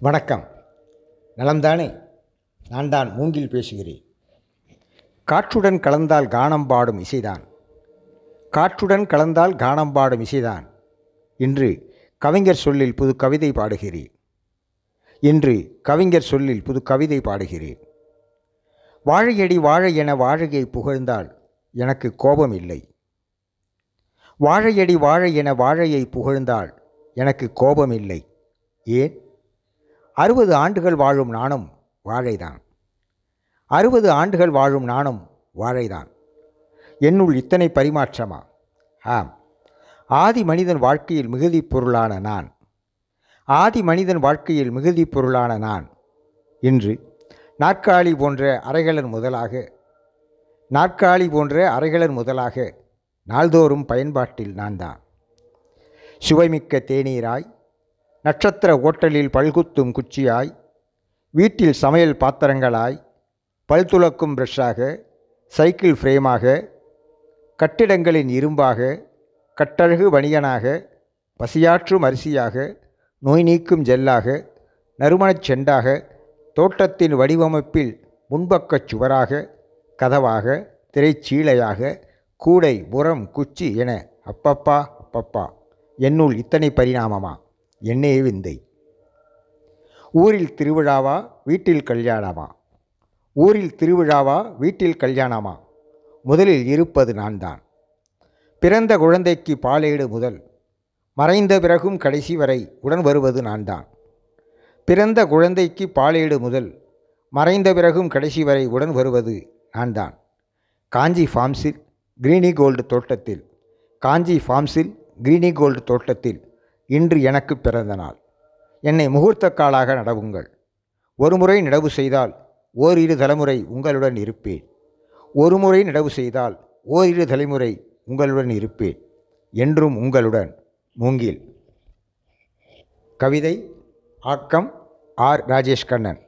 வணக்கம். நலம்தானே? நான் தான் மூங்கில் பேசுகிறேன். காற்றுடன் கலந்தால் கானம் பாடும் இசைதான். காற்றுடன் கலந்தால் கானம் பாடும் இசைதான். இன்று கவிஞர் சொல்லில் புது கவிதை பாடுகிறேன். இன்று கவிஞர் சொல்லில் புது கவிதை பாடுகிறேன். வாழையடி வாழை என வாழையை புகழ்ந்தால் எனக்கு கோபம் இல்லை வாழையடி வாழை என வாழையை புகழ்ந்தால் எனக்கு கோபம் இல்லை ஏன்? அறுபது ஆண்டுகள் வாழும் நானும் வாழைதான். அறுபது ஆண்டுகள் வாழும் நானும் வாழைதான். என்னுள் இத்தனை பரிமாற்றமா? ஆம். ஆதி மனிதன் வாழ்க்கையில் மிகுதி பொருளான நான். ஆதி மனிதன் வாழ்க்கையில் மிகுதி பொருளான நான் இன்று நாற்காலி போன்ற அறைகளன் முதலாக நாற்காலி போன்ற அறைகளன் முதலாக நாள்தோறும் பயன்பாட்டில் நான் தான் சுவைமிக்க தேநீராய் நட்சத்திர ஓட்டலில் பல்குத்தும் குச்சியாய் வீட்டில் சமையல் பாத்திரங்களாய் பல் துளக்கும் ப்ரஷ்ஷாக சைக்கிள் ஃப்ரேமாக கட்டிடங்களின் இரும்பாக கட்டழகு வணிகனாக பசியாற்றும் அரிசியாக நோய் நீக்கும் ஜெல்லாக நறுமணச் செண்டாக தோட்டத்தின் வடிவமைப்பில் முன்பக்கச் சுவராக கதவாக திரைச்சீலையாக கூடை புறம் குச்சி என அப்பப்பா அப்பப்பா. என்னுள் இத்தனை பரிணாமமா? என்னே விந்தை. ஊரில் திருவிழாவா வீட்டில் கல்யாணமா? ஊரில் திருவிழாவா வீட்டில் கல்யாணமா? முதலில் இருப்பது நான் தான் பிறந்த குழந்தைக்கு பாலேடு முதல். மறைந்த பிறகும் கடைசி வரை உடன் வருவது நான் தான் பிறந்த குழந்தைக்கு பாலேடு முதல். மறைந்த பிறகும் கடைசி வரை உடன் வருவது நான் தான் காஞ்சி ஃபார்ம்ஸில் கிரீனி கோல்டு தோட்டத்தில். காஞ்சி ஃபார்ம்ஸில் கிரீனி கோல்டு தோட்டத்தில். இன்று எனக்கு பிறந்த நாள். என்னை முகூர்த்த காலாக நடவுங்கள். ஒரு முறை நடவு செய்தால் ஓரிரு தலைமுறை உங்களுடன் இருப்பேன். ஒரு முறை நடவு செய்தால் ஓரிரு தலைமுறை உங்களுடன் இருப்பேன். என்றும் உங்களுடன் மூங்கில். கவிதை ஆக்கம் ஆர். ராஜேஷ் கண்ணன்.